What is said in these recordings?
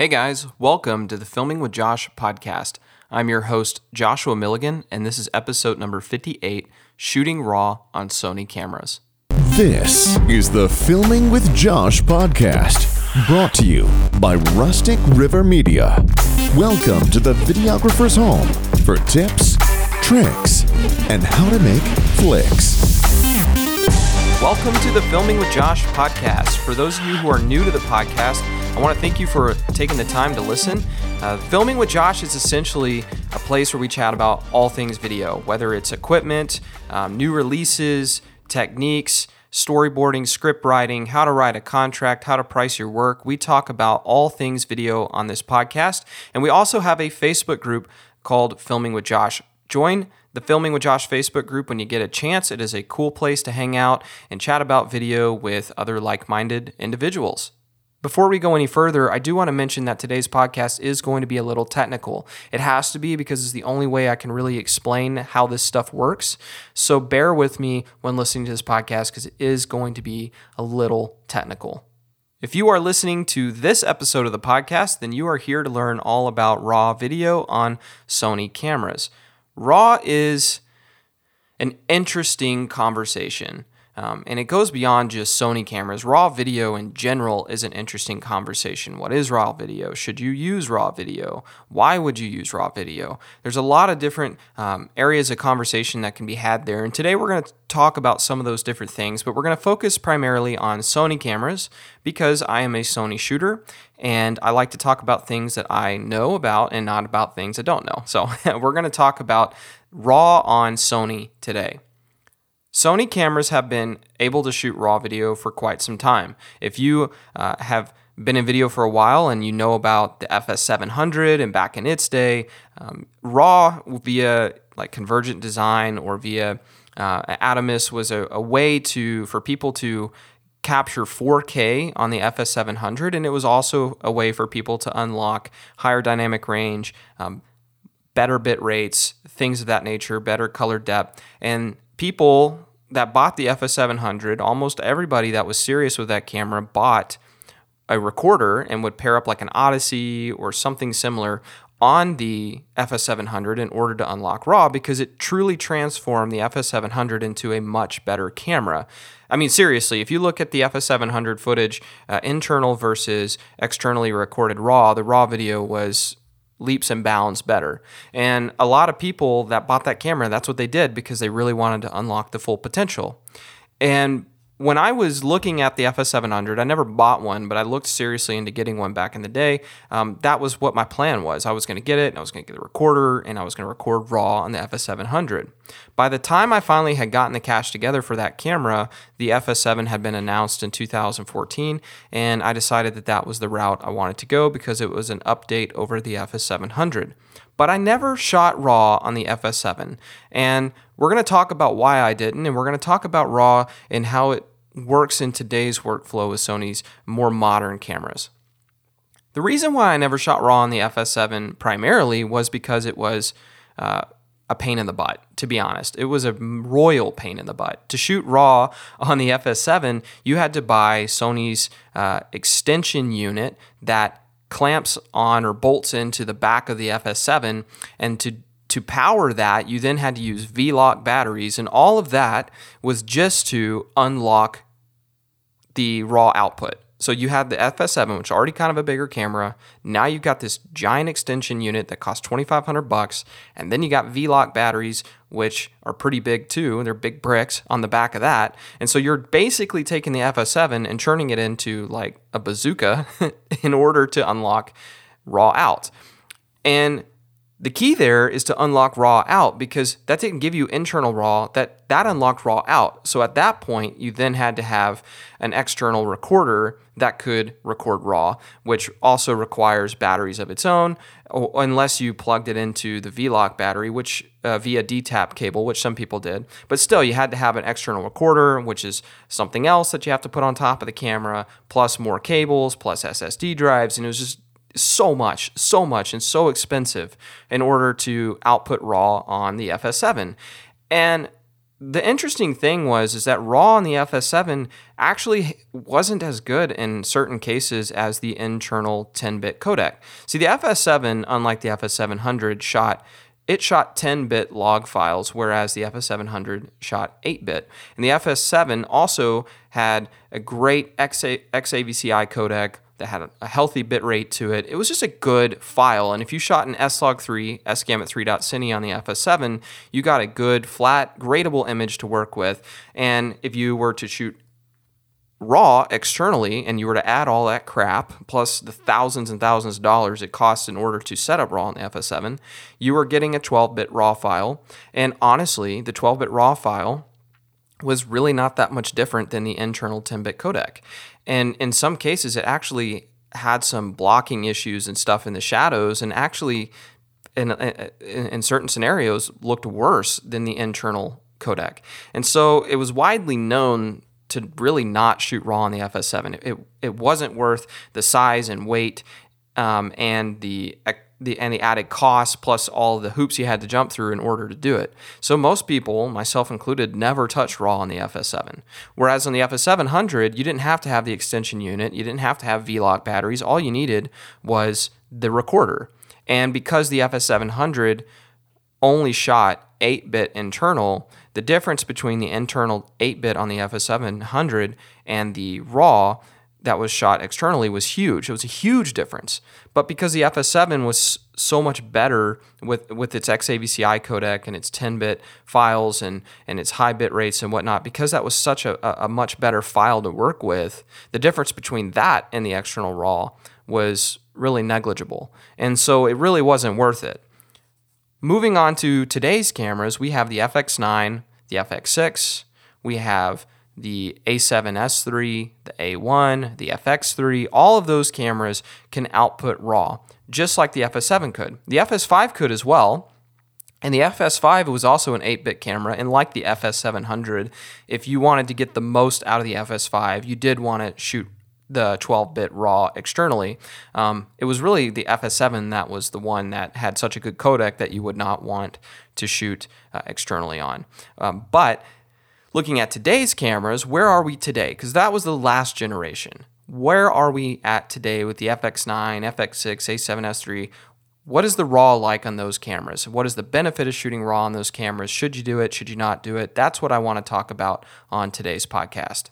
Hey guys, welcome to the Filming with Josh podcast. I'm your host, Joshua Milligan, and this is episode number 58 Shooting Raw on Sony Cameras. This is the Filming with Josh podcast, brought to you by Rustic River Media. Welcome to the videographer's home for tips, tricks, and how to make flicks. Welcome to the Filming with Josh podcast. For those of you who are new to the podcast, I want to thank you for taking the time to listen. Uh, Filming with Josh is essentially a place where we chat about all things video, whether it's equipment, um, new releases, techniques, storyboarding, script writing, how to write a contract, how to price your work. We talk about all things video on this podcast. And we also have a Facebook group called Filming with Josh. Join the Filming with Josh Facebook group when you get a chance. It is a cool place to hang out and chat about video with other like minded individuals. Before we go any further, I do want to mention that today's podcast is going to be a little technical. It has to be because it's the only way I can really explain how this stuff works. So bear with me when listening to this podcast because it is going to be a little technical. If you are listening to this episode of the podcast, then you are here to learn all about RAW video on Sony cameras. RAW is an interesting conversation. Um, and it goes beyond just Sony cameras. RAW video in general is an interesting conversation. What is RAW video? Should you use RAW video? Why would you use RAW video? There's a lot of different um, areas of conversation that can be had there. And today we're going to talk about some of those different things, but we're going to focus primarily on Sony cameras because I am a Sony shooter and I like to talk about things that I know about and not about things I don't know. So we're going to talk about RAW on Sony today. Sony cameras have been able to shoot RAW video for quite some time. If you uh, have been in video for a while and you know about the FS700 and back in its day, um, RAW via like convergent design or via uh, Atomos was a, a way to for people to capture 4K on the FS700, and it was also a way for people to unlock higher dynamic range, um, better bit rates, things of that nature, better color depth, and people that bought the FS700, almost everybody that was serious with that camera bought a recorder and would pair up like an Odyssey or something similar on the FS700 in order to unlock RAW because it truly transformed the FS700 into a much better camera. I mean, seriously, if you look at the FS700 footage, uh, internal versus externally recorded RAW, the RAW video was leaps and bounds better. And a lot of people that bought that camera, that's what they did because they really wanted to unlock the full potential. And when I was looking at the FS700, I never bought one, but I looked seriously into getting one back in the day. Um, that was what my plan was. I was going to get it, and I was going to get the recorder, and I was going to record RAW on the FS700. By the time I finally had gotten the cash together for that camera, the FS7 had been announced in 2014, and I decided that that was the route I wanted to go because it was an update over the FS700 but I never shot RAW on the FS7. And we're going to talk about why I didn't, and we're going to talk about RAW and how it works in today's workflow with Sony's more modern cameras. The reason why I never shot RAW on the FS7 primarily was because it was uh, a pain in the butt, to be honest. It was a royal pain in the butt. To shoot RAW on the FS7, you had to buy Sony's uh, extension unit that clamps on or bolts into the back of the FS7 and to to power that you then had to use V-Lock batteries and all of that was just to unlock the raw output. So you had the FS7, which is already kind of a bigger camera. Now you've got this giant extension unit that costs 2500 bucks, and then you got V-Lock batteries, which are pretty big too. They're big bricks on the back of that. And so you're basically taking the FS7 and turning it into like a bazooka in order to unlock raw out. And the key there is to unlock raw out because that didn't give you internal raw, that that unlocked raw out. So at that point, you then had to have an external recorder that could record raw, which also requires batteries of its own, unless you plugged it into the V-Lock battery, which uh, via D-tap cable, which some people did. But still, you had to have an external recorder, which is something else that you have to put on top of the camera, plus more cables, plus SSD drives, and it was just so much, so much, and so expensive in order to output RAW on the FS7. And the interesting thing was is that RAW on the FS7 actually wasn't as good in certain cases as the internal 10-bit codec. See, the FS7, unlike the FS700, shot it shot 10-bit log files, whereas the FS700 shot 8-bit. And the FS7 also had a great XA- XAVCI codec that had a, healthy bit rate to it. It was just a good file. And if you shot an slog3, sgamut 3.cine on the FS7, you got a good, flat, gradable image to work with. And if you were to shoot raw externally and you were to add all that crap plus the thousands and thousands of dollars it costs in order to set up raw on the FS7, you were getting a 12-bit raw file. And honestly, the 12-bit raw file was really not that much different than the internal 10-bit codec. And in some cases it actually had some blocking issues and stuff in the shadows and actually in, in, in certain scenarios looked worse than the internal codec. And so it was widely known to really not shoot raw on the FS7. It, it wasn't worth the size and weight um, and the the and the added cost plus all the hoops you had to jump through in order to do it. So most people, myself included, never touched RAW on the FS7. Whereas on the FS700, you didn't have to have the extension unit, you didn't have to have V-Lock batteries. All you needed was the recorder. And because the FS700 only shot 8-bit internal, the difference between the internal 8 bit on the FS700 and the RAW that was shot externally was huge. It was a huge difference. But because the FS7 was so much better with, with its XAVCI codec and its 10 bit files and, and its high bit rates and whatnot, because that was such a, a much better file to work with, the difference between that and the external RAW was really negligible. And so it really wasn't worth it. Moving on to today's cameras, we have the FX9, the FX6, we have the A7S3, the A1, the FX3. All of those cameras can output RAW, just like the FS7 could. The FS5 could as well. And the FS5 was also an 8 bit camera. And like the FS700, if you wanted to get the most out of the FS5, you did want to shoot the 12 bit RAW externally. Um, it was really the FS7 that was the one that had such a good codec that you would not want to shoot uh, externally on. Um, but looking at today's cameras, where are we today? Because that was the last generation. Where are we at today with the FX9, FX6, A7S3? What is the RAW like on those cameras? What is the benefit of shooting RAW on those cameras? Should you do it? Should you not do it? That's what I want to talk about on today's podcast.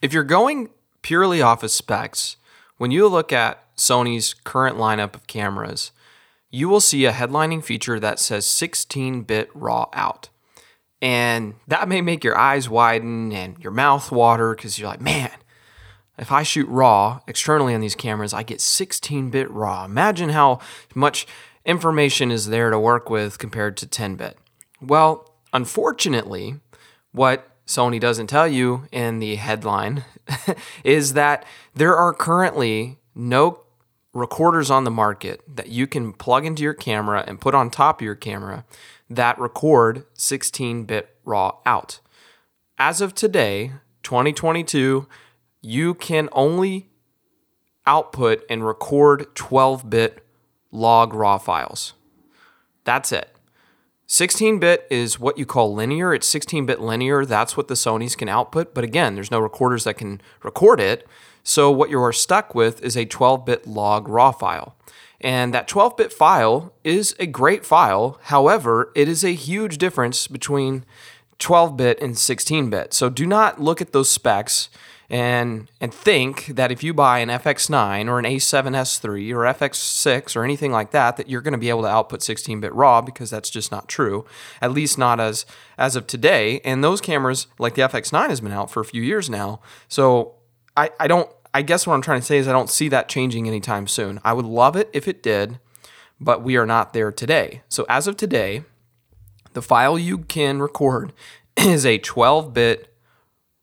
If you're going purely off of specs, when you look at Sony's current lineup of cameras, you will see a headlining feature that says 16 bit RAW out. And that may make your eyes widen and your mouth water because you're like, man, if I shoot RAW externally on these cameras, I get 16 bit RAW. Imagine how much information is there to work with compared to 10 bit. Well, unfortunately, what Sony doesn't tell you in the headline is that there are currently no recorders on the market that you can plug into your camera and put on top of your camera that record 16 bit RAW out. As of today, 2022, you can only output and record 12 bit log RAW files. That's it. 16 bit is what you call linear. It's 16 bit linear. That's what the Sony's can output. But again, there's no recorders that can record it. So what you are stuck with is a 12 bit log RAW file. And that 12 bit file is a great file. However, it is a huge difference between 12 bit and 16 bit. So do not look at those specs and and think that if you buy an FX9 or an A7S3 or FX6 or anything like that that you're going to be able to output 16-bit RAW because that's just not true. At least not as as of today. And those cameras like the FX9 has been out for a few years now. So I I don't I guess what I'm trying to say is I don't see that changing anytime soon. I would love it if it did, but we are not there today. So as of today, the file you can record is a 12-bit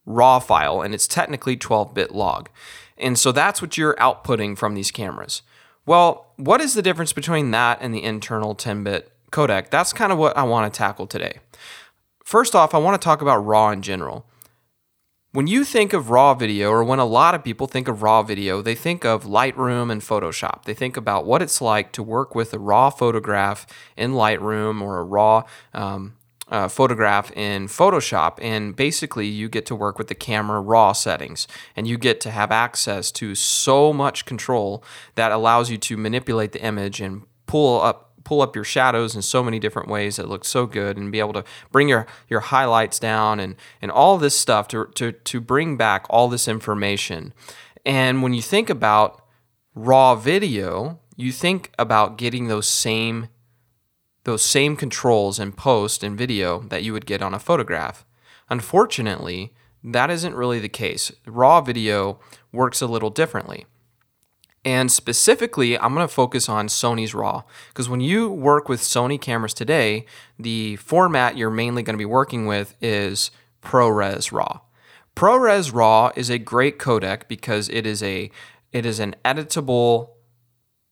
raw file, and it's technically 12 bit log. And so that's what you're outputting from these cameras. Well, what is the difference between that and the internal 10 bit codec? That's kind of what I want to tackle today. First off, I want to talk about RAW in general. When you think of RAW video, or when a lot of people think of RAW video, they think of Lightroom and Photoshop. They think about what it's like to work with a RAW photograph in Lightroom or a RAW um, uh, photograph in Photoshop, and basically you get to work with the camera raw settings, and you get to have access to so much control that allows you to manipulate the image and pull up pull up your shadows in so many different ways that look so good and be able to bring your, your highlights down and, and all this stuff to, to, to bring back all this information. And when you think about raw video, you think about getting those same those same controls in post and video that you would get on a photograph. Unfortunately, that isn't really the case. Raw video works a little differently. And specifically, I'm going to focus on Sony's RAW because when you work with Sony cameras today, the format you're mainly going to be working with is ProRes RAW. ProRes RAW is a great codec because it is a it is an editable,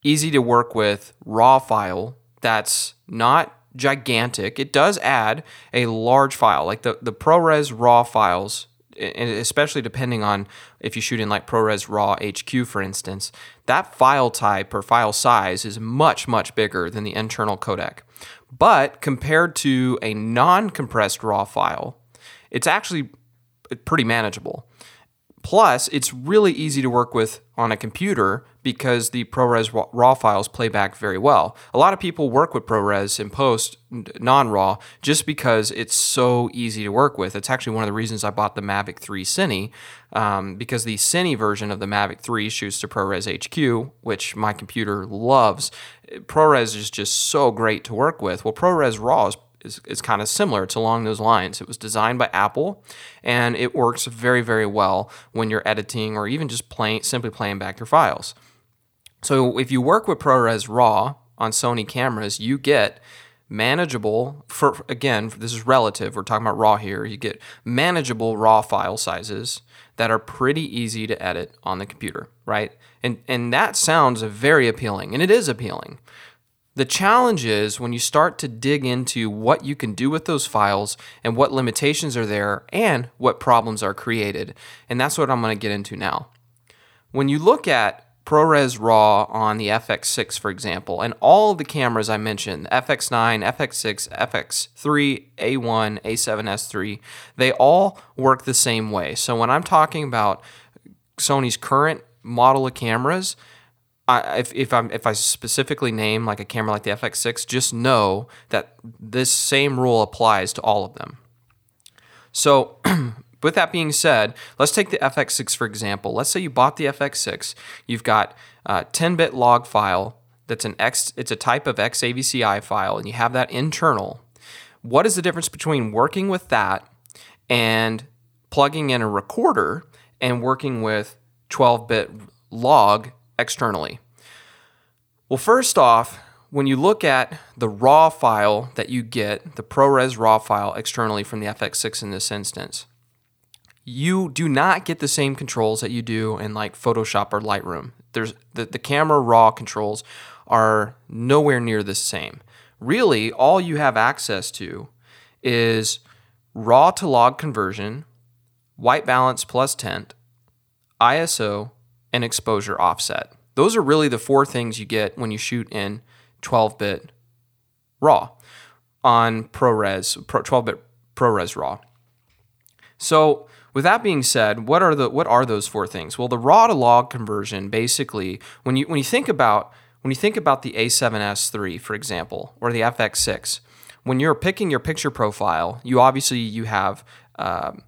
easy to work with RAW file that's not gigantic. It does add a large file, like the, the ProRes RAW files, especially depending on if you shoot in like ProRes RAW HQ, for instance, that file type or file size is much, much bigger than the internal codec. But compared to a non compressed RAW file, it's actually pretty manageable. Plus, it's really easy to work with on a computer because the ProRes RAW files play back very well. A lot of people work with ProRes in post non RAW just because it's so easy to work with. It's actually one of the reasons I bought the Mavic 3 Cine um, because the Cine version of the Mavic 3 shoots to ProRes HQ, which my computer loves. ProRes is just so great to work with. Well, ProRes RAW is is, is kind of similar. It's along those lines. It was designed by Apple, and it works very, very well when you're editing or even just playing, simply playing back your files. So if you work with ProRes RAW on Sony cameras, you get manageable for again this is relative we're talking about raw here you get manageable raw file sizes that are pretty easy to edit on the computer right and and that sounds very appealing and it is appealing the challenge is when you start to dig into what you can do with those files and what limitations are there and what problems are created. And that's what I'm going to get into now. When you look at ProRes RAW on the FX6, for example, and all the cameras I mentioned FX9, FX6, FX3, A1, A7S3 they all work the same way. So when I'm talking about Sony's current model of cameras, I, if if I'm if I specifically name like a camera like the FX6, just know that this same rule applies to all of them. So, with that being said, let's take the FX6 for example. Let's say you bought the FX6, you've got uh, a 10-bit log file that's an X, it's a type of XAVCI file, and you have that internal. What is the difference between working with that and plugging in a recorder and working with 12-bit log externally? Well, first off, when you look at the raw file that you get, the ProRes raw file externally from the FX6 in this instance, you do not get the same controls that you do in like Photoshop or Lightroom. There's the, the camera raw controls are nowhere near the same. Really, all you have access to is raw to log conversion, white balance plus tint, ISO, and exposure offset. Those are really the four things you get when you shoot in 12 bit RAW on ProRes, 12 bit ProRes RAW. So, with that being said, what are the what are those four things? Well, the raw to log conversion basically when you when you think about when you think about the A7S3, for example, or the FX6, when you're picking your picture profile, you obviously you have um,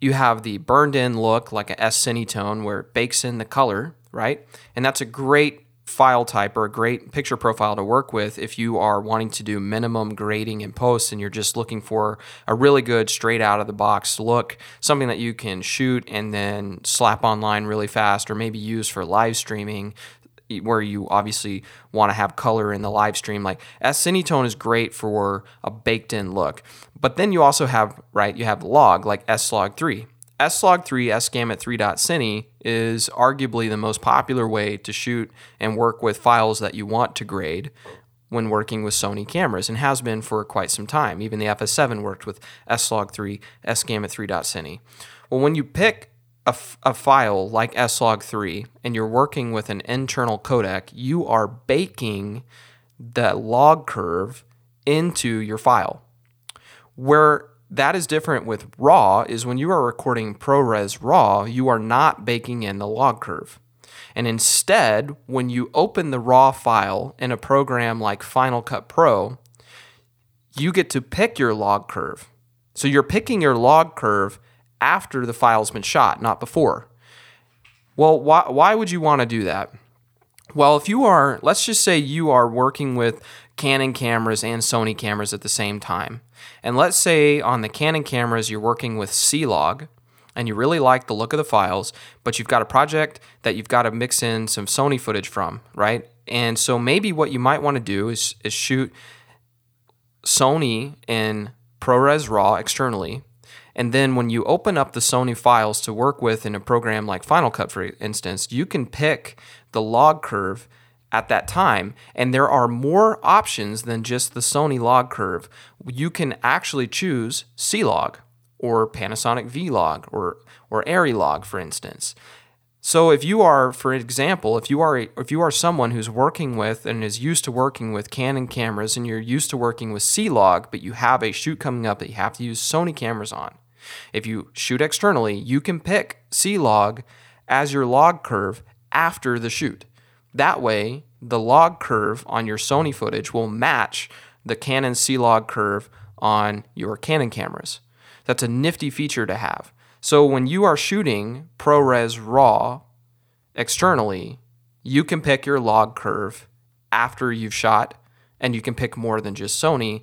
you have the burned in look like a S Cinetone where it bakes in the color right? And that's a great file type or a great picture profile to work with if you are wanting to do minimum grading in post and you're just looking for a really good straight out of the box look, something that you can shoot and then slap online really fast or maybe use for live streaming where you obviously want to have color in the live stream like S Cinetone is great for a baked in look. But then you also have right, you have log like S Log 3 S-Log3 S-Gamut 3.Cine is arguably the most popular way to shoot and work with files that you want to grade when working with Sony cameras and has been for quite some time. Even the FS7 worked with S-Log3 S-Gamut 3.Cine. Well, when you pick a, f- a file like S-Log3 and you're working with an internal codec, you are baking the log curve into your file. Where that is different with RAW is when you are recording ProRes RAW, you are not baking in the log curve. And instead, when you open the RAW file in a program like Final Cut Pro, you get to pick your log curve. So you're picking your log curve after the file's been shot, not before. Well, why, why would you want to do that? Well, if you are, let's just say you are working with Canon cameras and Sony cameras at the same time. And let's say on the Canon cameras, you're working with C-Log and you really like the look of the files, but you've got a project that you've got to mix in some Sony footage from, right? And so maybe what you might want to do is, is shoot Sony in ProRes RAW externally. And then when you open up the Sony files to work with in a program like Final Cut, for instance, you can pick the log curve at that time. And there are more options than just the Sony log curve. You can actually choose C log or Panasonic V log or, or Arri log, for instance. So if you are, for example, if you are if you are someone who's working with and is used to working with Canon cameras and you're used to working with C-Log, but you have a shoot coming up that you have to use Sony cameras on. If you shoot externally, you can pick C-Log as your log curve after the shoot. That way, the log curve on your Sony footage will match the Canon C-Log curve on your Canon cameras. That's a nifty feature to have. So when you are shooting ProRes RAW externally, you can pick your log curve after you've shot, and you can pick more than just Sony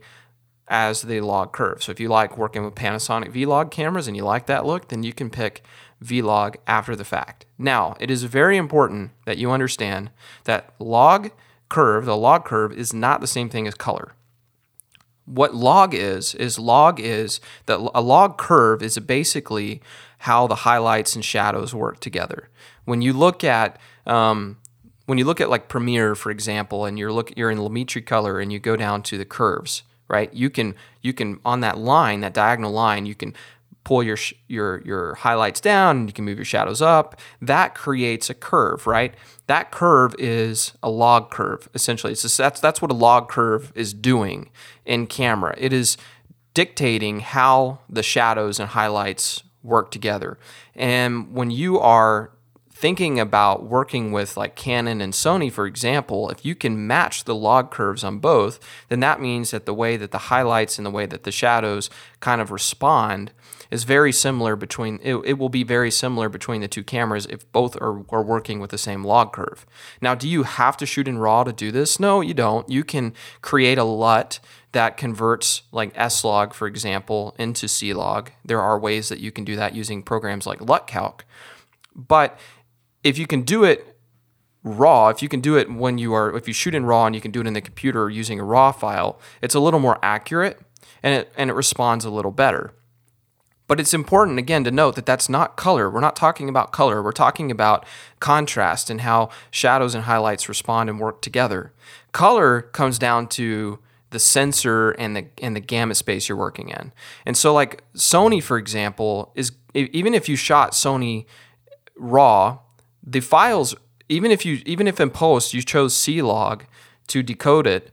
as the log curve. So if you like working with Panasonic Vlog cameras and you like that look, then you can pick Vlog after the fact. Now, it is very important that you understand that log curve, the log curve, is not the same thing as color what log is is log is that a log curve is basically how the highlights and shadows work together. When you look at um, when you look at like Premiere, for example, and you're look you're in Lumetri color and you go down to the curves, right? You can you can on that line, that diagonal line, you can pull your your your highlights down and you can move your shadows up. That creates a curve right? That curve is a log curve essentially. It's just, that's that's what a log curve is doing in camera. It is dictating how the shadows and highlights work together. And when you are thinking about working with like Canon and Sony, for example, if you can match the log curves on both, then that means that the way that the highlights and the way that the shadows kind of respond is very similar between it, it will be very similar between the two cameras if both are, are working with the same log curve. Now, do you have to shoot in RAW to do this? No, you don't. You can create a LUT that converts like S-Log, for example, into C-Log. There are ways that you can do that using programs like LUTCalc. But if you can do it raw, if you can do it when you are, if you shoot in RAW and you can do it in the computer using a RAW file, it's a little more accurate and it, and it responds a little better. But it's important, again, to note that that's not color. We're not talking about color. We're talking about contrast and how shadows and highlights respond and work together. Color comes down to the sensor and the and the gamut space you're working in. And so like Sony for example is even if you shot Sony raw, the files even if you even if in post you chose C-Log to decode it,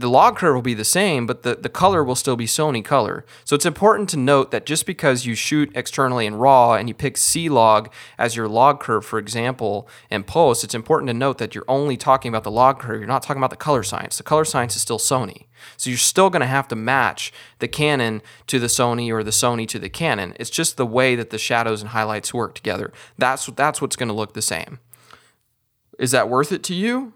the log curve will be the same, but the, the color will still be Sony color. So it's important to note that just because you shoot externally in RAW and you pick C-Log as your log curve, for example, in post, it's important to note that you're only talking about the log curve. You're not talking about the color science. The color science is still Sony. So you're still going to have to match the Canon to the Sony or the Sony to the Canon. It's just the way that the shadows and highlights work together. That's, that's what's going to look the same. Is that worth it to you?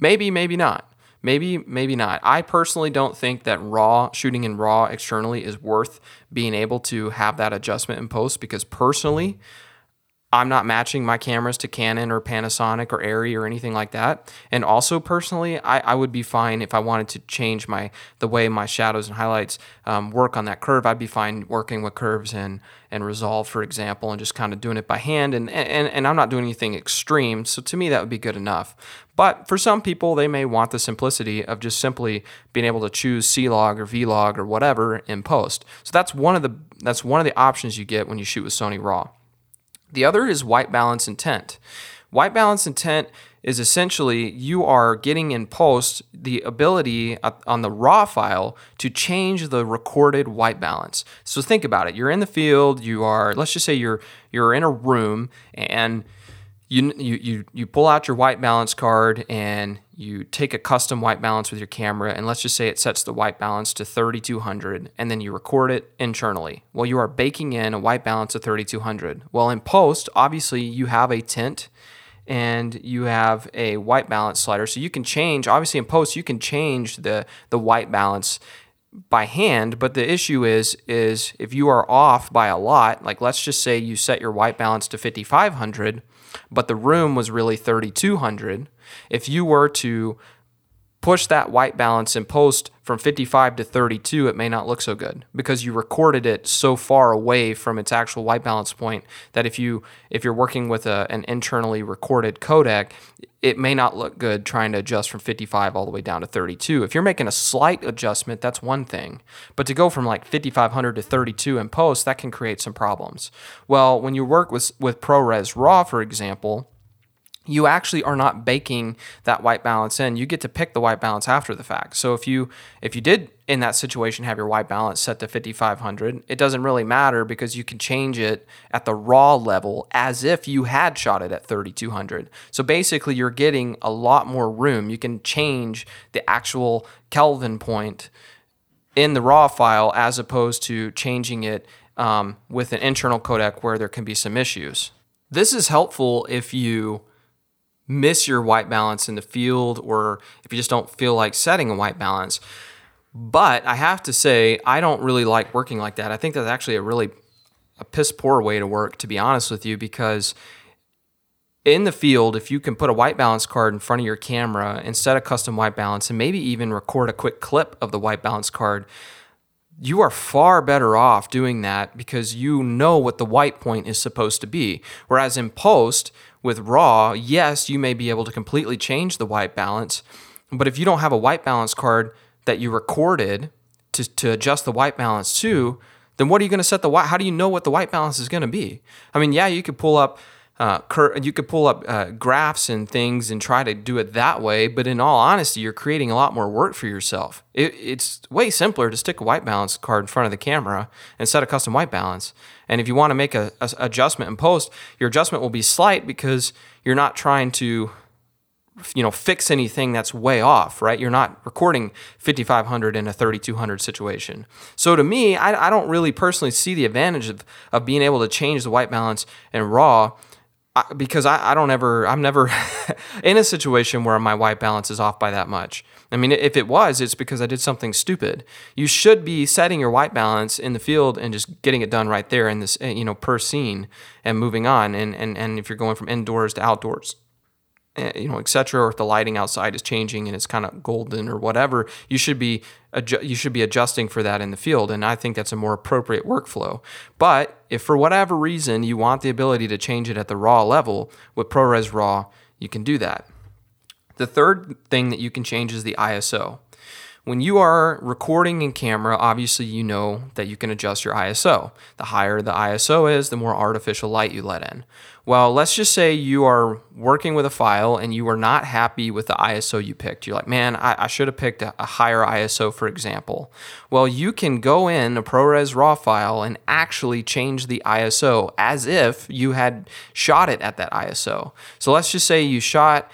Maybe, maybe not. Maybe, maybe not. I personally don't think that raw shooting in raw externally is worth being able to have that adjustment in post because personally, I'm not matching my cameras to Canon or Panasonic or Arri or anything like that. And also personally, I, I would be fine if I wanted to change my the way my shadows and highlights um, work on that curve. I'd be fine working with curves and and Resolve, for example, and just kind of doing it by hand. And, and and I'm not doing anything extreme, so to me that would be good enough. But for some people, they may want the simplicity of just simply being able to choose C-Log or V-Log or whatever in post. So that's one of the that's one of the options you get when you shoot with Sony RAW. The other is white balance intent. White balance intent is essentially you are getting in post the ability on the raw file to change the recorded white balance. So think about it. You're in the field, you are let's just say you're you're in a room and you you you, you pull out your white balance card and you take a custom white balance with your camera and let's just say it sets the white balance to 3200 and then you record it internally. Well, you are baking in a white balance of 3200. Well, in post, obviously you have a tint and you have a white balance slider. So you can change, obviously in post, you can change the, the white balance by hand, but the issue is is if you are off by a lot, like let's just say you set your white balance to 5500, but the room was really 3200, if you were to push that white balance in post from 55 to 32, it may not look so good because you recorded it so far away from its actual white balance point that if you if you're working with a, an internally recorded codec, it may not look good trying to adjust from 55 all the way down to 32. If you're making a slight adjustment, that's one thing. But to go from like 5500 to 32 in post, that can create some problems. Well, when you work with with ProRes RAW, for example, you actually are not baking that white balance in. You get to pick the white balance after the fact. So if you if you did in that situation have your white balance set to 5500, it doesn't really matter because you can change it at the raw level as if you had shot it at 3200. So basically you're getting a lot more room. You can change the actual Kelvin point in the raw file as opposed to changing it um, with an internal codec where there can be some issues. This is helpful if you miss your white balance in the field or if you just don't feel like setting a white balance. But I have to say, I don't really like working like that. I think that's actually a really a piss poor way to work, to be honest with you, because in the field, if you can put a white balance card in front of your camera and set a custom white balance and maybe even record a quick clip of the white balance card, you are far better off doing that because you know what the white point is supposed to be. Whereas in post, with RAW, yes, you may be able to completely change the white balance, but if you don't have a white balance card that you recorded to, to adjust the white balance to, then what are you going to set the white? How do you know what the white balance is going to be? I mean, yeah, you could pull up uh, you could pull up uh, graphs and things and try to do it that way, but in all honesty, you're creating a lot more work for yourself. It, it's way simpler to stick a white balance card in front of the camera and set a custom white balance. And if you want to make a, a adjustment in post, your adjustment will be slight because you're not trying to you know fix anything that's way off right you're not recording 5500 in a 3200 situation so to me I, I don't really personally see the advantage of, of being able to change the white balance in raw I, because I, I don't ever I'm never in a situation where my white balance is off by that much. I mean, if it was, it's because I did something stupid. You should be setting your white balance in the field and just getting it done right there in this, you know, per scene and moving on. And and and if you're going from indoors to outdoors, Eh, Eh, you know, etc. Or if the lighting outside is changing and it's kind of golden or whatever, you should be adju- you should be adjusting for that in the field. And I think that's a more appropriate workflow. But if for whatever reason you want the ability to change it at the raw level with ProRes RAW, you can do that. The third thing that you can change is the ISO. When you are recording in camera, obviously you know that you can adjust your ISO. The higher the ISO is, the more artificial light you let in. Well, let's just say you are working with a file and you are not happy with the ISO you picked. You're like, man, I, I should have picked a, a, higher ISO, for example. Well, you can go in a ProRes RAW file and actually change the ISO as if you had shot it at that ISO. So let's just say you shot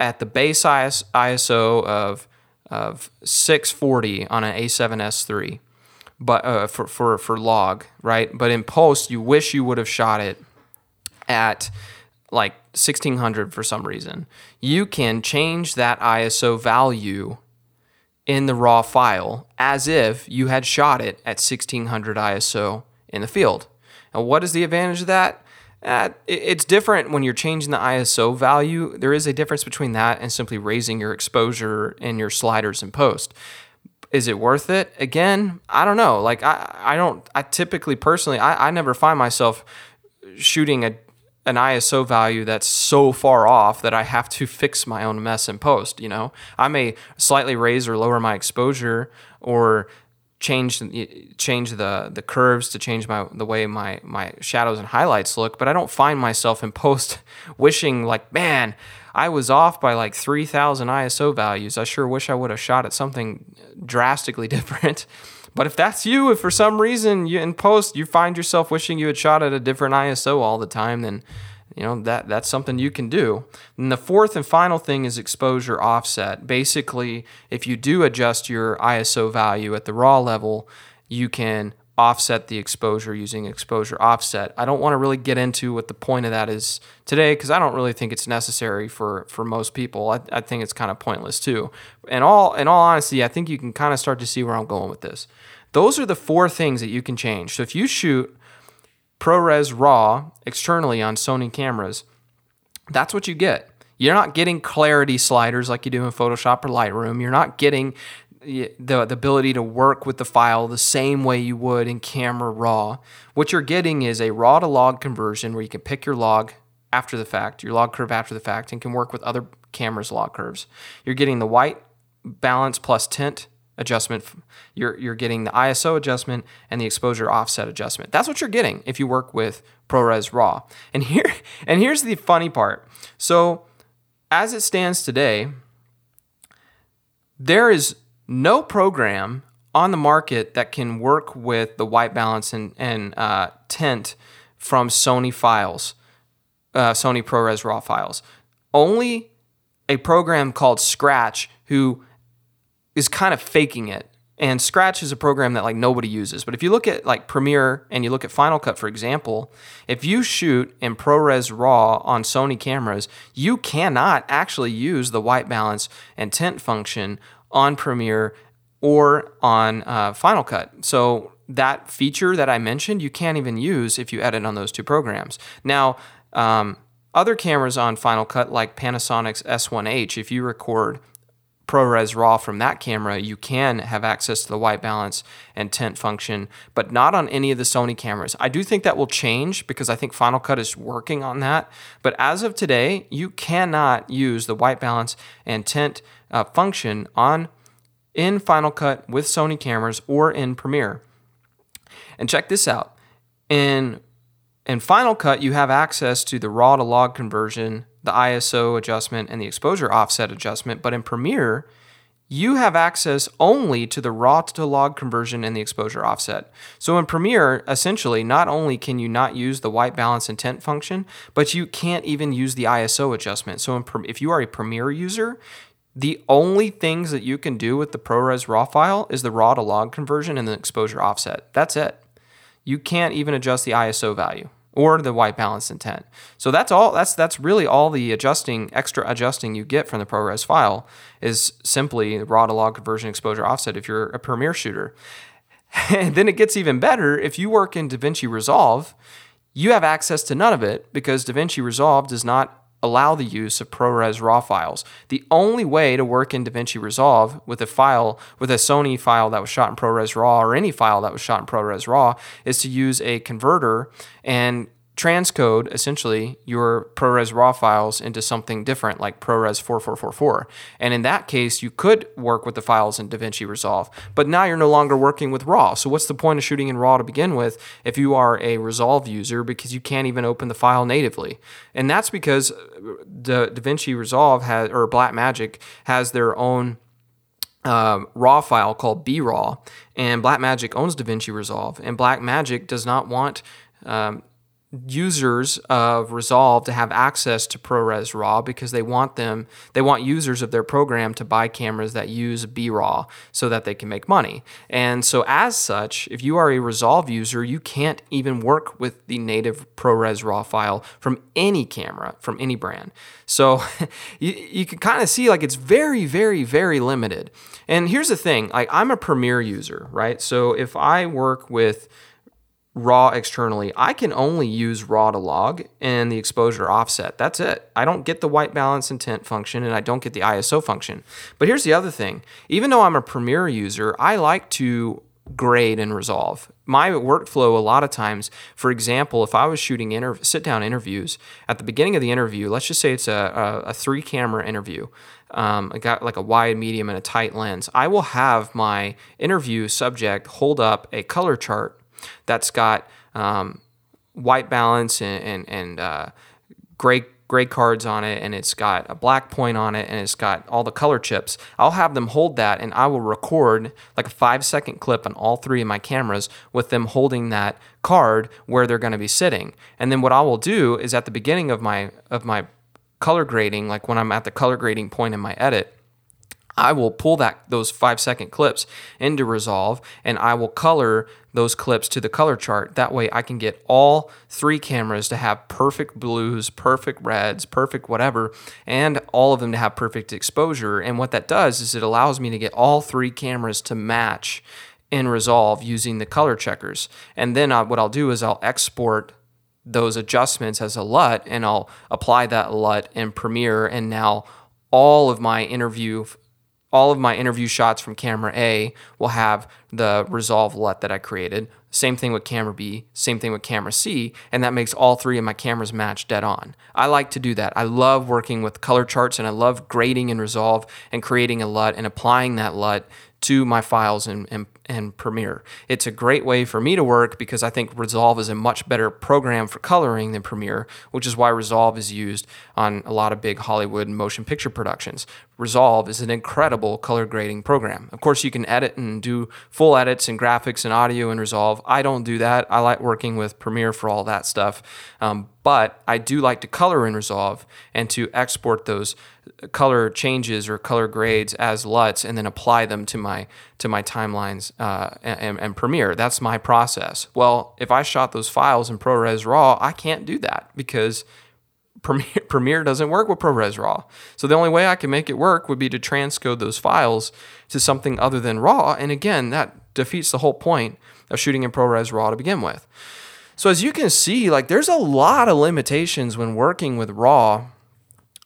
at the base ISO of of 640 on an A7S3, but uh, for, for for log, right? But in post, you wish you would have shot it at like 1600 for some reason. You can change that ISO value in the raw file as if you had shot it at 1600 ISO in the field. Now, what is the advantage of that? Uh, it's different when you're changing the ISO value. There is a difference between that and simply raising your exposure and your sliders in post. Is it worth it? Again, I don't know. Like I, I don't. I typically, personally, I, I never find myself shooting a an ISO value that's so far off that I have to fix my own mess in post. You know, I may slightly raise or lower my exposure or change change the the curves to change my the way my my shadows and highlights look but i don't find myself in post wishing like man i was off by like 3000 iso values. I sure wish i would have shot at something drastically different. But if that's you if for some reason you in post you find yourself wishing you had shot at a different iso all the time then you know that that's something you can do. And the fourth and final thing is exposure offset. Basically if you do adjust your iso value at the raw level you can offset the exposure using exposure offset. I don't want to really get into what the point of that is today because i don't really think it's necessary for for most people. I, I think it's kind of pointless too. And all in all honesty i think you can kind of start to see where i'm going with this. Those are the four things that you can change. So if you shoot ProRes RAW externally on Sony cameras, that's what you get. You're not getting clarity sliders like you do in Photoshop or Lightroom. You're not getting the, the ability to work with the file the same way you would in camera raw. What you're getting is a raw to log conversion where you can pick your log after the fact, your log curve after the fact, and can work with other cameras' log curves. You're getting the white balance plus tint adjustment. You're, you're getting the ISO adjustment and the exposure offset adjustment. That's what you're getting if you work with ProRes RAW. And here and here's the funny part. So as it stands today, there is no program on the market that can work with the white balance and, and uh, tint from Sony files, uh, Sony ProRes RAW files. Only a program called Scratch, who is kind of faking it. And Scratch is a program that like nobody uses. But if you look at like Premiere and you look at Final Cut, for example, if you shoot in ProRes RAW on Sony cameras, you cannot actually use the white balance and tint function on Premiere or on uh, Final Cut. So that feature that I mentioned, you can't even use if you edit on those two programs. Now, um, other cameras on Final Cut, like Panasonic's S1H, if you record ProRes RAW from that camera, you can have access to the white balance and tint function, but not on any of the Sony cameras. I do think that will change because I think Final Cut is working on that. But as of today, you cannot use the white balance and tint uh, function on in Final Cut with Sony cameras or in Premiere. And check this out. In in Final Cut, you have access to the raw to log conversion the ISO adjustment, and the exposure offset adjustment. But in Premiere, you have access only to the raw to log conversion and the exposure offset. So in Premiere, essentially, not only can you not use the white balance intent function, but you can't even use the ISO adjustment. So if you are a Premiere user, the only things that you can do with the ProRes RAW file is the raw to log conversion and the exposure offset. That's it. You can't even adjust the ISO value or the white balance intent. So that's all that's that's really all the adjusting extra adjusting you get from the ProRes file is simply raw to log conversion exposure offset if you're a Premiere shooter. And then it gets even better if you work in DaVinci Resolve, you have access to none of it because DaVinci Resolve does not allow the use of ProRes RAW files. The only way to work in DaVinci Resolve with a file, with a Sony file that was shot in ProRes RAW or any file that was shot in ProRes RAW, is to use a converter and transcode essentially your ProRes RAW files into something different like ProRes 4444. And in that case, you could work with the files in DaVinci Resolve, but now you're no longer working with RAW. So what's the point of shooting in RAW to begin with if you are a Resolve user because you can't even open the file natively? And that's because the DaVinci Resolve has or Blackmagic has their own uh, raw file called BRAW, and Blackmagic owns DaVinci Resolve, and Blackmagic does not want um, users of Resolve to have access to ProRes RAW because they want them they want users of their program to buy cameras that use BRAW so that they can make money. And so as such, if you are a Resolve user, you can't even work with the native ProRes RAW file from any camera from any brand. So you, you can kind of see like it's very very very limited. And here's the thing, like I'm a Premiere user, right? So if I work with raw externally, I can only use raw to log and the exposure offset. That's it. I don't get the white balance and tint function and I don't get the ISO function. But here's the other thing even though I'm a Premiere user, I like to grade and resolve. My workflow a lot of times, for example, if I was shooting inter- sit down interviews at the beginning of the interview, let's just say it's a, a, a three camera interview. Um, I got like a wide, medium, and a tight lens. I will have my interview subject hold up a color chart that's got um, white balance and, and, and uh, gray gray cards on it and it's got a black point on it and it's got all the color chips. I'll have them hold that and I will record like a five second clip on all three of my cameras with them holding that card where they're going to be sitting. And then what I will do is at the beginning of my of my color grading, like when I'm at the color grading point in my edit, I will pull that those five second clips into Resolve and I will color those clips to the color chart. That way I can get all three cameras to have perfect blues, perfect reds, perfect whatever, and all of them to have perfect exposure. And what that does is it allows me to get all three cameras to match in Resolve using the color checkers. And then I, what I'll do is I'll export those adjustments as a LUT and I'll apply that LUT in Premiere and now all of my interview all of my interview shots from camera A will have the resolve LUT that I created. Same thing with camera B, same thing with camera C, and that makes all three of my cameras match dead on. I like to do that. I love working with color charts and I love grading in Resolve and creating a LUT and applying that LUT to my files and, in, in, Premiere. It's a great way for me to work because I think Resolve is a much better program for coloring than Premiere, which is why Resolve is used on a lot of big Hollywood motion picture productions. Resolve is an incredible color grading program. Of course, you can edit and do full edits and graphics and audio in Resolve. I don't do that. I like working with Premiere for all that stuff. Um, but I do like to color in Resolve and to export those color changes or color grades as LUTs and then apply them to my to my timelines uh, and, and Premiere. That's my process. Well, if I shot those files in ProRes RAW, I can't do that because Premiere, Premiere doesn't work with ProRes RAW. So the only way I can make it work would be to transcode those files to something other than RAW. And again, that defeats the whole point of shooting in ProRes RAW to begin with. So as you can see, like there's a lot of limitations when working with RAW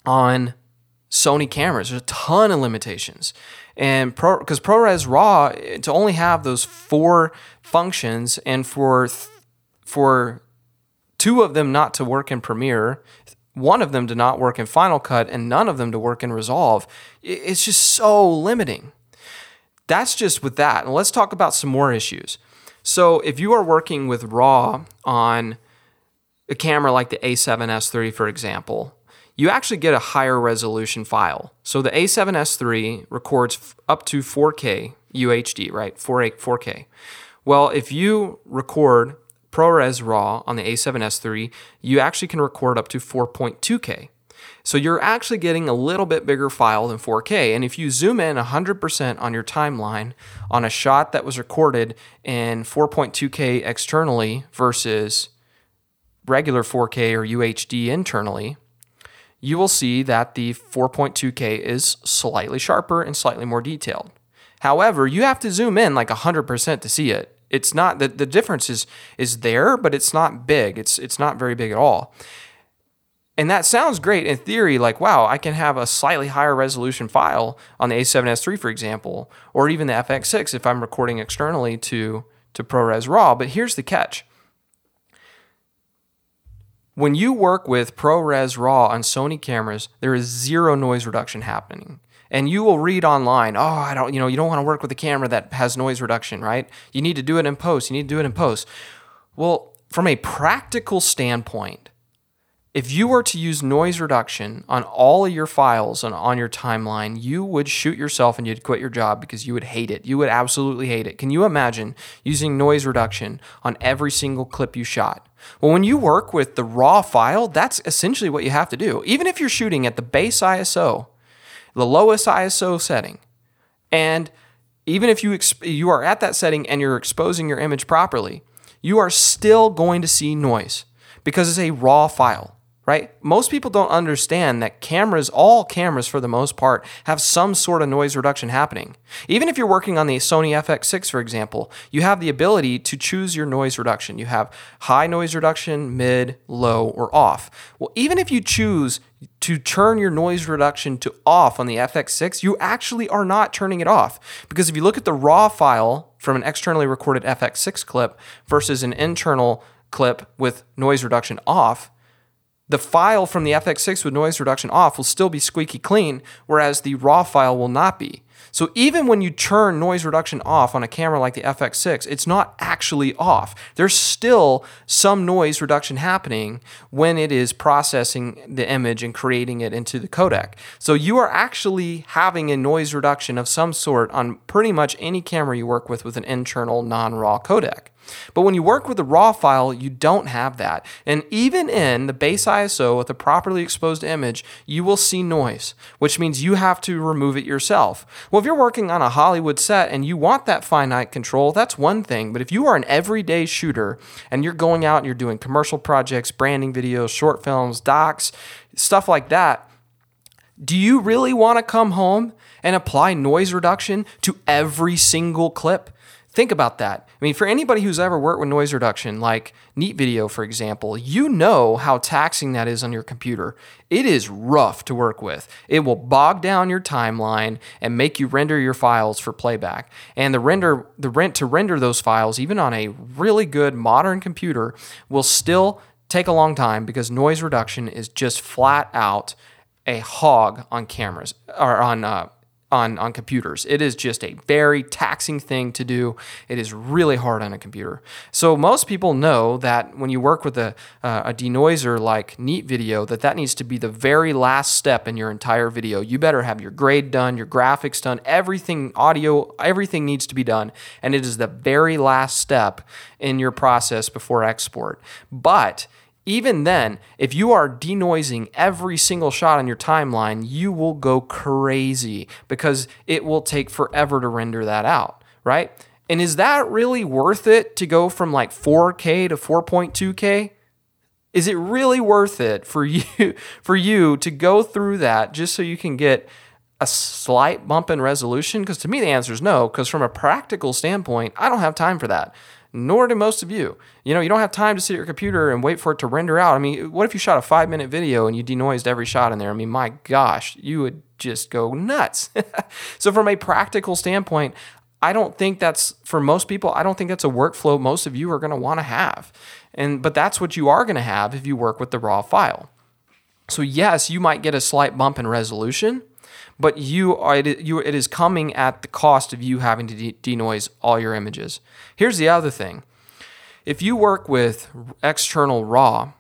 on Sony cameras. There's a ton of limitations. And pro because ProRes RAW eh, to only have those four functions and for th- for two of them not to work in Premiere, one of them to not work in Final Cut and none of them to work in Resolve, it's just so limiting. That's just with that. And let's talk about some more issues. So if you are working with RAW on a camera like the A7S III, for example, you actually get a higher resolution file. So the A7S III records up to 4K UHD, right? 4K. 4K. Well, if you record ProRes RAW on the A7S III, you actually can record up to 4.2K. So you're actually getting a little bit bigger file than 4K. And if you zoom in 100% on your timeline on a shot that was recorded in 4.2K externally versus regular 4K or UHD internally, you will see that the 4.2K is slightly sharper and slightly more detailed. However, you have to zoom in like 100% to see it. It's not that the difference is is there, but it's not big. It's it's not very big at all. And that sounds great in theory, like, wow, I can have a slightly higher resolution file on the A7S III, for example, or even the FX6 if I'm recording externally to, to ProRes RAW. But here's the catch when you work with ProRes RAW on Sony cameras, there is zero noise reduction happening. And you will read online, oh, I don't, you know, you don't want to work with a camera that has noise reduction, right? You need to do it in post. You need to do it in post. Well, from a practical standpoint, if you were to use noise reduction on all of your files and on your timeline, you would shoot yourself and you'd quit your job because you would hate it. You would absolutely hate it. Can you imagine using noise reduction on every single clip you shot? Well, when you work with the raw file, that's essentially what you have to do. Even if you're shooting at the base ISO, the lowest ISO setting, and even if you exp- you are at that setting and you're exposing your image properly, you are still going to see noise because it's a raw file right? Most people don't understand that cameras, all cameras for the most part, have some sort of noise reduction happening. Even if you're working on the Sony FX6, for example, you have the ability to choose your noise reduction. You have high noise reduction, mid, low, or off. Well, even if you choose to turn your noise reduction to off on the FX6, you actually are not turning it off. Because if you look at the raw file from an externally recorded FX6 clip versus an internal clip with noise reduction off, the file from the FX6 with noise reduction off will still be squeaky clean, whereas the raw file will not be. So even when you turn noise reduction off on a camera like the FX6, it's not actually off. There's still some noise reduction happening when it is processing the image and creating it into the codec. So you are actually having a noise reduction of some sort on pretty much any camera you work with with an internal non-raw codec. But when you work with a RAW file, you don't have that. And even in the base ISO with a properly exposed image, you will see noise, which means you have to remove it yourself. Well, if you're working on a Hollywood set and you want that finite control, that's one thing. But if you are an everyday shooter and you're going out and you're doing commercial projects, branding videos, short films, docs, stuff like that, do you really want to come home and apply noise reduction to every single clip? Think about that. I mean, for anybody who's ever worked with noise reduction, like Neat Video, for example, you know how taxing that is on your computer. It is rough to work with. It will bog down your timeline and make you render your files for playback. And the render, the rent to render those files, even on a really good modern computer, will still take a long time because noise reduction is just flat out a hog on cameras or on uh, on, on computers. It is just a very taxing thing to do. It is really hard on a computer. So most people know that when you work with a, uh, a denoiser like Neat Video, that that needs to be the very last step in your entire video. You better have your grade done, your graphics done, everything, audio, everything needs to be done. And it is the very last step in your process before export. But even then, if you are denoising every single shot on your timeline, you will go crazy because it will take forever to render that out, right? And is that really worth it to go from like 4K to 4.2K? Is it really worth it for you for you to go through that just so you can get a slight bump in resolution? Because to me the answer is no, because from a practical standpoint, I don't have time for that nor do most of you. You know, you don't have time to sit at your computer and wait for it to render out. I mean, what if you shot a five minute video and you denoised every shot in there? I mean, my gosh, you would just go nuts. so, from a practical standpoint, I don't think that's for most people, I don't think that's a workflow most of you are going to want to have. And but that's what you are going to have if you work with the raw file. So yes, you might get a slight bump in resolution, but you are it, you it is coming at the cost of you having to de- denoise all your images. Here's the other thing. If you work with external raw,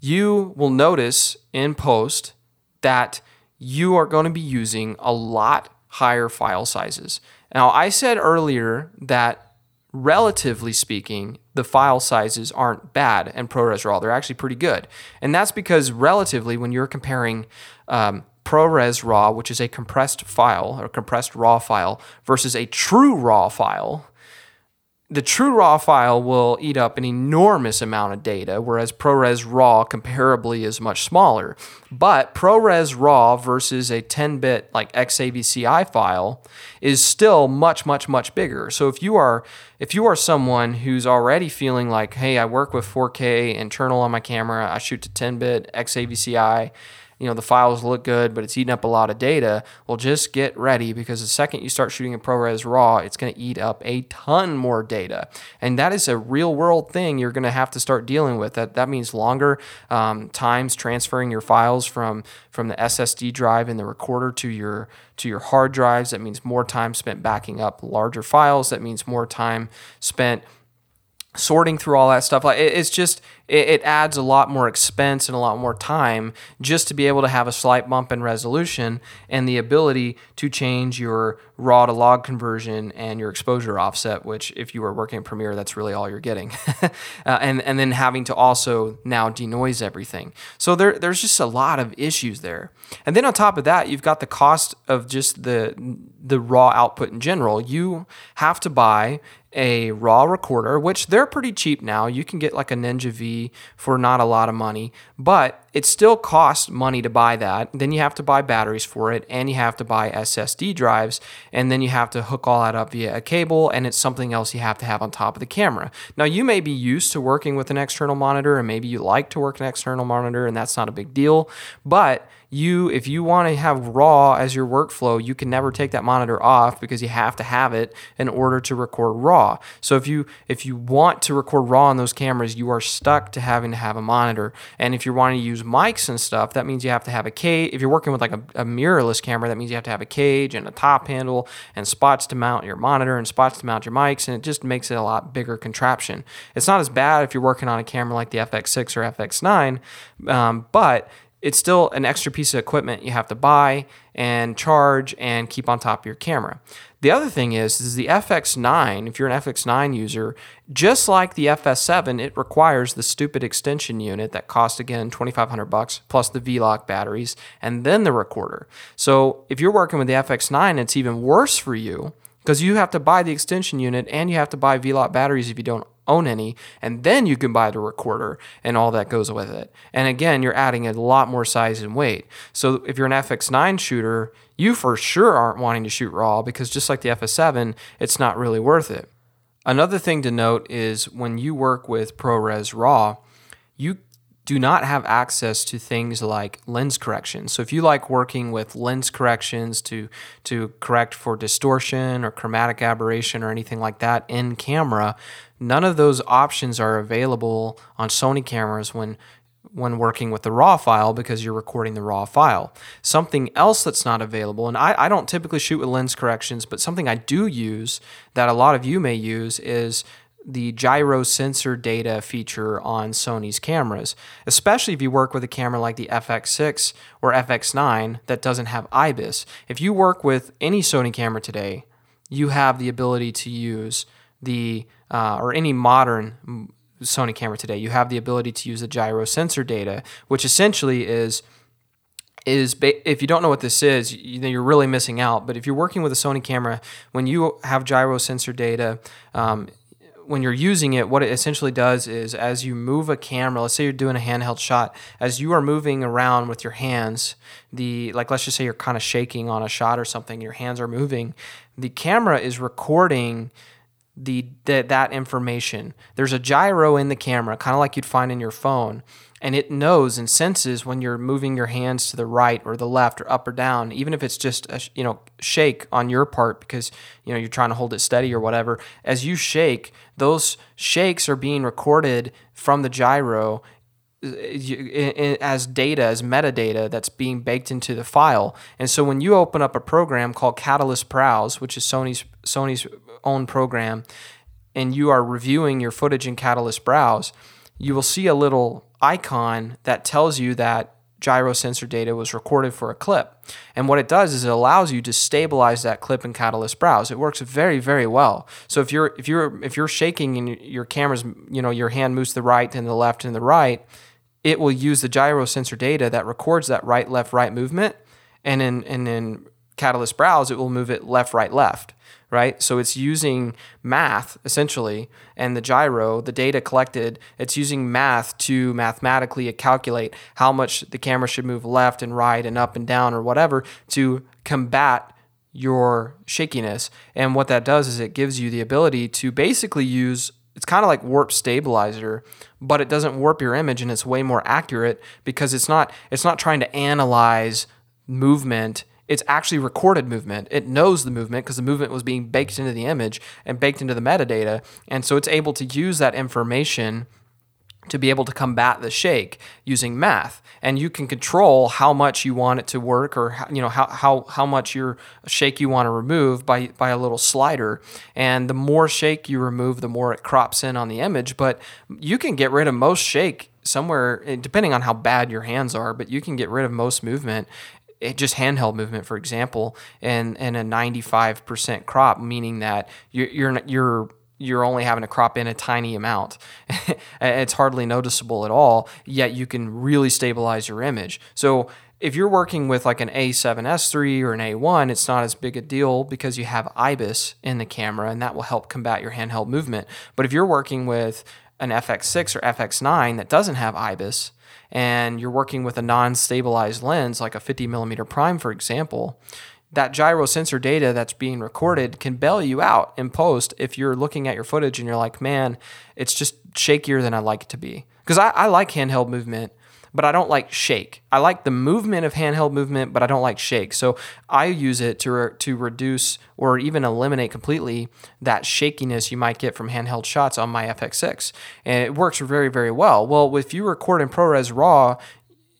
you will notice in post that you are going to be using a lot higher file sizes. Now, I said earlier that relatively speaking, the file sizes aren't bad in ProRes RAW. They're actually pretty good. And that's because, relatively, when you're comparing um, ProRes RAW, which is a compressed file or compressed RAW file, versus a true RAW file, the true RAW file will eat up an enormous amount of data, whereas ProRes RAW comparably is much smaller. But ProRes RAW versus a 10 bit like XAVCI file is still much, much, much bigger. So if you are if you are someone who's already feeling like, hey, I work with 4K internal on my camera, I shoot to 10 bit XAVCI, you know the files look good but it's eating up a lot of data. Well just get ready because the second you start shooting in ProRes RAW it's going to eat up a ton more data. And that is a real world thing you're going to have to start dealing with. That that means longer um, times transferring your files from from the SSD drive in the recorder to your to your hard drives. That means more time spent backing up larger files. That means more time spent sorting through all that stuff. Like it's just it, adds a lot more expense and a lot more time just to be able to have a slight bump in resolution and the ability to change your raw to log conversion and your exposure offset which if you are working in premiere that's really all you're getting. Uh, and and then having to also now denoise everything. So there there's just a lot of issues there. And then on top of that you've got the cost of just the the raw output in general. You have to buy a raw recorder, which they're pretty cheap now. You can get like a Ninja V for not a lot of money, but it still costs money to buy that. Then you have to buy batteries for it, and you have to buy SSD drives, and then you have to hook all that up via a cable, and it's something else you have to have on top of the camera. Now, you may be used to working with an external monitor, and maybe you like to work an external monitor, and that's not a big deal. But you if you want to have raw as your workflow you can never take that monitor off because you have to have it in order to record raw so if you if you want to record raw on those cameras you are stuck to having to have a monitor and if you're wanting to use mics and stuff that means you have to have a cage if you're working with like a, a mirrorless camera that means you have to have a cage and a top handle and spots to mount your monitor and spots to mount your mics and it just makes it a lot bigger contraption. It's not as bad if you're working on a camera like the fx6 or fx9 um, but it's still an extra piece of equipment you have to buy and charge and keep on top of your camera. The other thing is, is the FX9, if you're an FX9 user, just like the FS7, it requires the stupid extension unit that costs again 2500 bucks plus the V-Lock batteries and then the recorder. So, if you're working with the FX9, it's even worse for you because you have to buy the extension unit and you have to buy V-Lock batteries if you don't own any, and then you can buy the recorder and all that goes with it. And again, you're adding a lot more size and weight. So if you're an FX9 shooter, you for sure aren't wanting to shoot RAW because just like the FS7, it's not really worth it. Another thing to note is when you work with ProRes RAW, you do not have access to things like lens correction. So if you like working with lens corrections to to correct for distortion or chromatic aberration or anything like that in camera, none of those options are available on Sony cameras when when working with the raw file because you're recording the raw file. Something else that's not available, and I, I don't typically shoot with lens corrections, but something I do use that a lot of you may use is the gyro sensor data feature on Sony's cameras, especially if you work with a camera like the FX6 or FX9 that doesn't have IBIS. If you work with any Sony camera today, you have the ability to use the, uh, or any modern Sony camera today, you have the ability to use the gyro sensor data, which essentially is is if you don't know what this is, you're really missing out. But if you're working with a Sony camera, when you have gyro sensor data, um, when you're using it, what it essentially does is as you move a camera, let's say you're doing a handheld shot, as you are moving around with your hands, the like let's just say you're kind of shaking on a shot or something, your hands are moving, the camera is recording the, the that information. There's a gyro in the camera, kind of like you'd find in your phone and it knows and senses when you're moving your hands to the right or the left or up or down even if it's just a you know shake on your part because you know you're trying to hold it steady or whatever as you shake those shakes are being recorded from the gyro as data as metadata that's being baked into the file and so when you open up a program called Catalyst Browse which is Sony's Sony's own program and you are reviewing your footage in Catalyst Browse you will see a little icon that tells you that gyro sensor data was recorded for a clip. And what it does is it allows you to stabilize that clip in Catalyst Browse. It works very, very well. So if you're if you're if you're shaking and your camera's you know your hand moves to the right and the left and the right, it will use the gyro sensor data that records that right left right movement, and in and in Catalyst Browse it will move it left right left right? So it's using math essentially, and the gyro, the data collected, it's using math to mathematically calculate how much the camera should move left and right and up and down or whatever to combat your shakiness. And what that does is it gives you the ability to basically use it's kind of like warp stabilizer but it doesn't warp your image and it's way more accurate because it's not it's not trying to analyze movement it's actually recorded movement. It knows the movement because the movement was being baked into the image and baked into the metadata. And so it's able to use that information to be able to combat the shake using math. And you can control how much you want it to work or you know how, how, how much your shake you want to remove by, by a little slider. And the more shake you remove the more it crops in on the image. But you can get rid of most shake somewhere eh, depending on how bad your hands are but you can get rid of most movement it just handheld movement, for example, and and a 95% crop, meaning that you're you're you're you're only having to crop in a tiny amount. it's hardly noticeable at all, yet you can really stabilize your image. So if you're working with like an A7S3 or an A1, it's not as big a deal because you have IBIS in the camera and that will help combat your handheld movement. But if you're working with an FX6 or FX9 that doesn't have IBIS, and you're working with a non-stabilized lens like a 50 millimeter prime, for example, that gyro sensor data that's being recorded can bail you out in post if you're looking at your footage and you're like, man, it's just shakier than I like it to be. Because I, I like handheld movement but I don't like shake. I like the movement of handheld movement, but I don't like shake. So I use it to re- to reduce or even eliminate completely that shakiness you might get from handheld shots on my FX6, and it works very very well. Well, if you record in ProRes RAW,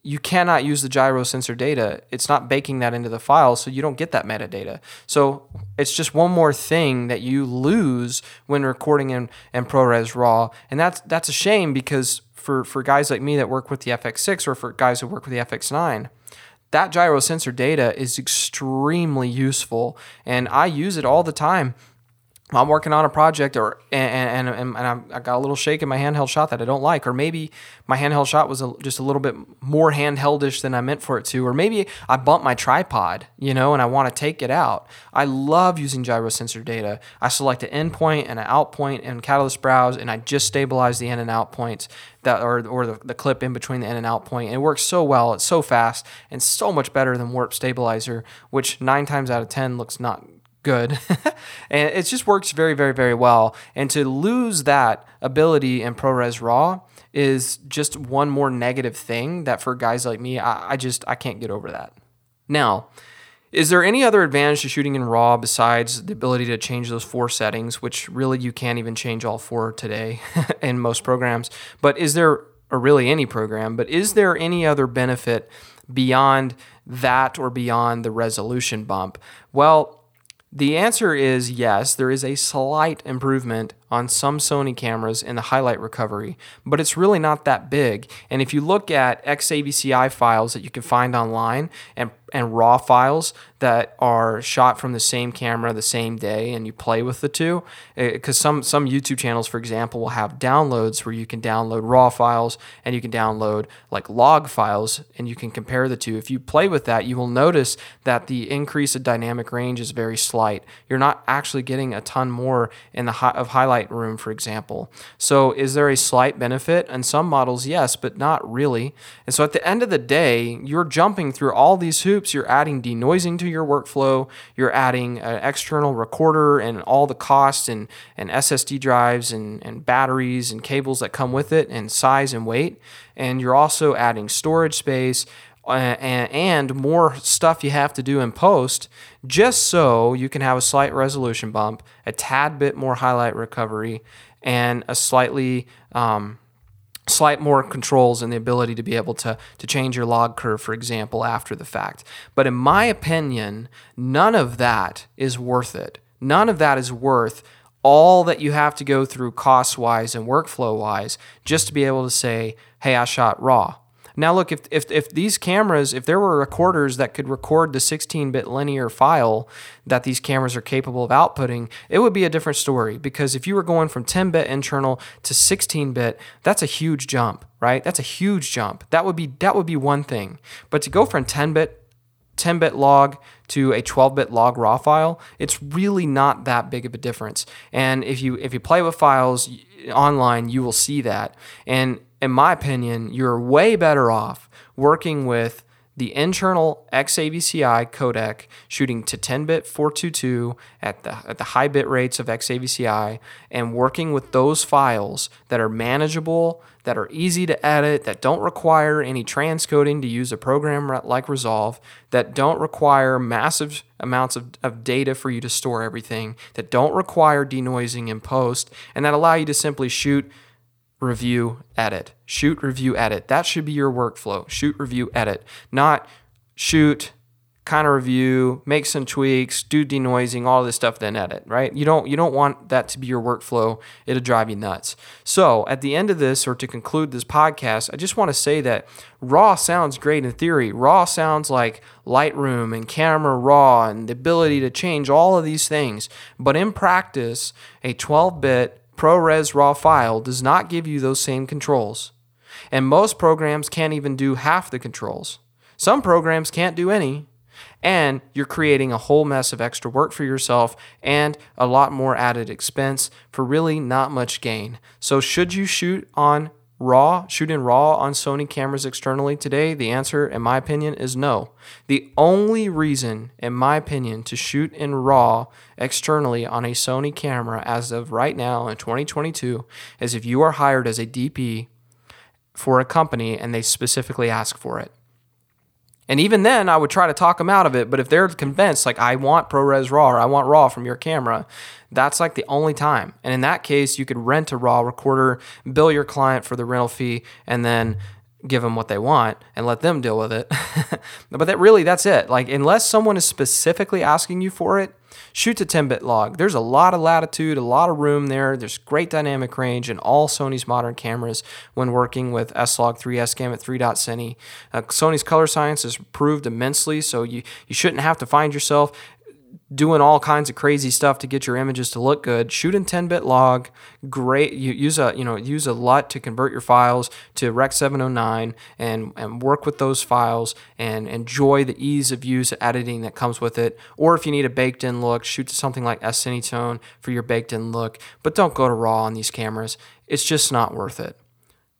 you cannot use the gyro sensor data. It's not baking that into the file, so you don't get that metadata. So it's just one more thing that you lose when recording in, in ProRes RAW, and that's that's a shame because for, for guys like me that work with the FX6 or for guys who work with the FX9, that gyro sensor data is extremely useful. And I use it all the time I'm working on a project or and and, and I got a little shake in my handheld shot that I don't like, or maybe my handheld shot was a, just a little bit more handheldish than I meant for it to, or maybe I bumped my tripod, you know, and I want to take it out. I love using gyro sensor data. I select an in point and an out point in Catalyst Browse, and I just stabilize the in and out points that or or the, the clip in between the in and out point. And it works so well. It's so fast and so much better than Warp Stabilizer, which nine times out of ten looks not good. and it just works very, very, very well. And to lose that ability in ProRes RAW is just one more negative thing that for guys like me, I, I just I can't get over that. Now, is there any other advantage to shooting in RAW besides the ability to change those four settings, which really you can't even change all four today in most programs? But is there, or really any program, but is there any other benefit beyond that or beyond the resolution bump? Well, the answer is yes, there is a slight improvement on some Sony cameras in the highlight recovery, but it's really not that big. And if you look at XAVCI files that you can find online and, and RAW files that are shot from the same camera the same day and you play with the two, because eh, some, some YouTube channels, for example, will have downloads where you can download RAW files and you can download like log files and you can compare the two. If you play with that, you will notice that the increase of dynamic range is very slight. You're not actually getting a ton more in the hi- of highlight room, for example. So, is there a slight benefit? In some models, yes, but not really. And so, at the end of the day, you're jumping through all these hoops. You're adding denoising to your workflow. You're adding an external recorder and all the costs and, and SSD drives and, and batteries and cables that come with it and size and weight. And you're also adding storage space and, and more stuff you have to do in post just so you can have a slight resolution bump, a tad bit more highlight recovery, and a slightly um, slight more controls and the ability to be able to, to change your log curve, for example, after the fact. But in my opinion, none of that is worth it. None of that is worth all that you have to go through cost wise and workflow wise just to be able to say, hey, I shot raw. Now, look, if, if, if these cameras, if there were recorders that could record the 16 bit linear file that these cameras are capable of outputting, it would be a different story. Because if you were going from 10 bit internal to 16 bit, that's a huge jump, right? That's a huge jump. That would be that would be one thing. But to go from 10 bit 10 bit log to a 12 bit log raw file, it's really not that big of a difference. And if you if you play with files online, you will see that. And in my opinion, you're way better off working with the internal XAVCI codec shooting to 10-bit 422 at the at the high bit rates of XAVCI and working with those files that are manageable, that are easy to edit, that don't require any transcoding to use a program like Resolve, that don't require massive amounts of, of data for you to store everything, that don't require denoising in post, and that allow you to simply shoot review, edit. Shoot, review, edit. That should be your workflow. Shoot, review, edit. Not shoot, kind of review, make some tweaks, do denoising, all this stuff, then edit, right? You don't you don't want that to be your workflow. It'll drive you nuts. So at the end of this, or to conclude this podcast, I just want to say that raw sounds great in theory. Raw sounds like Lightroom and camera raw and the ability to change all of these things. But in practice, a 12-bit ProRes RAW file does not give you those same controls. And most programs can't even do half the controls. Some programs can't do any. And you're creating a whole mess of extra work for yourself and a lot more added expense for really not much gain. So, should you shoot on RAW, shoot in RAW on Sony cameras externally today? The answer, in my opinion, is no. The only reason, in my opinion, to shoot in RAW externally on a Sony camera as of right now in 2022 is if you are hired as a DP for a company and they specifically ask for it. And even then, I would try to talk them out of it. But if they're convinced, like, I want ProRes RAW or I want RAW from your camera, that's like the only time. And in that case, you could rent a RAW recorder, bill your client for the rental fee, and then give them what they want and let them deal with it. but that really, that's it. Like, unless someone is specifically asking you for it, shoot to 10 bit log. There's a lot of latitude, a lot of room there. There's great dynamic range in all Sony's modern cameras when working with S-Log3 S-Gamut3.Cine. Uh, Sony's color science has improved immensely, so you, you shouldn't have to find yourself doing all kinds of crazy stuff to get your images to look good. Shoot in 10-bit log. Great. You use a you know use a LUT to convert your files to Rec 709 and and work with those files and enjoy the ease of use editing that comes with it. Or if you need a baked-in look, shoot to something like S-Cinetone for your baked-in look. But don't go to RAW on these cameras. It's just not worth it.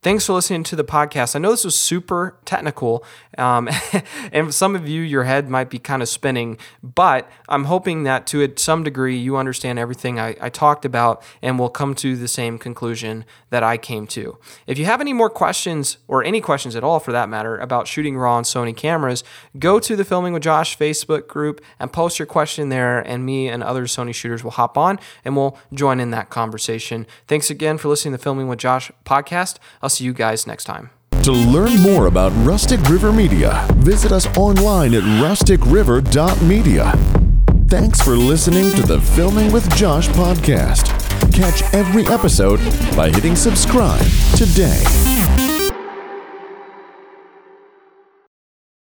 Thanks for listening to the podcast. I know this was super technical, um, and some of you, your head might be kind of spinning, but I'm hoping that to some degree you understand everything I, I talked about and will come to the same conclusion that I came to. If you have any more questions, or any questions at all for that matter, about shooting RAW on Sony cameras, go to the Filming with Josh Facebook group and post your question there, and me and other Sony shooters will hop on and we'll join in that conversation. Thanks again for listening to the Filming with Josh podcast. I'll see you guys next time. To learn more about Rustic River Media, visit us online at rusticriver.media. Thanks for listening to the Filming with Josh podcast. Catch every episode by hitting subscribe today.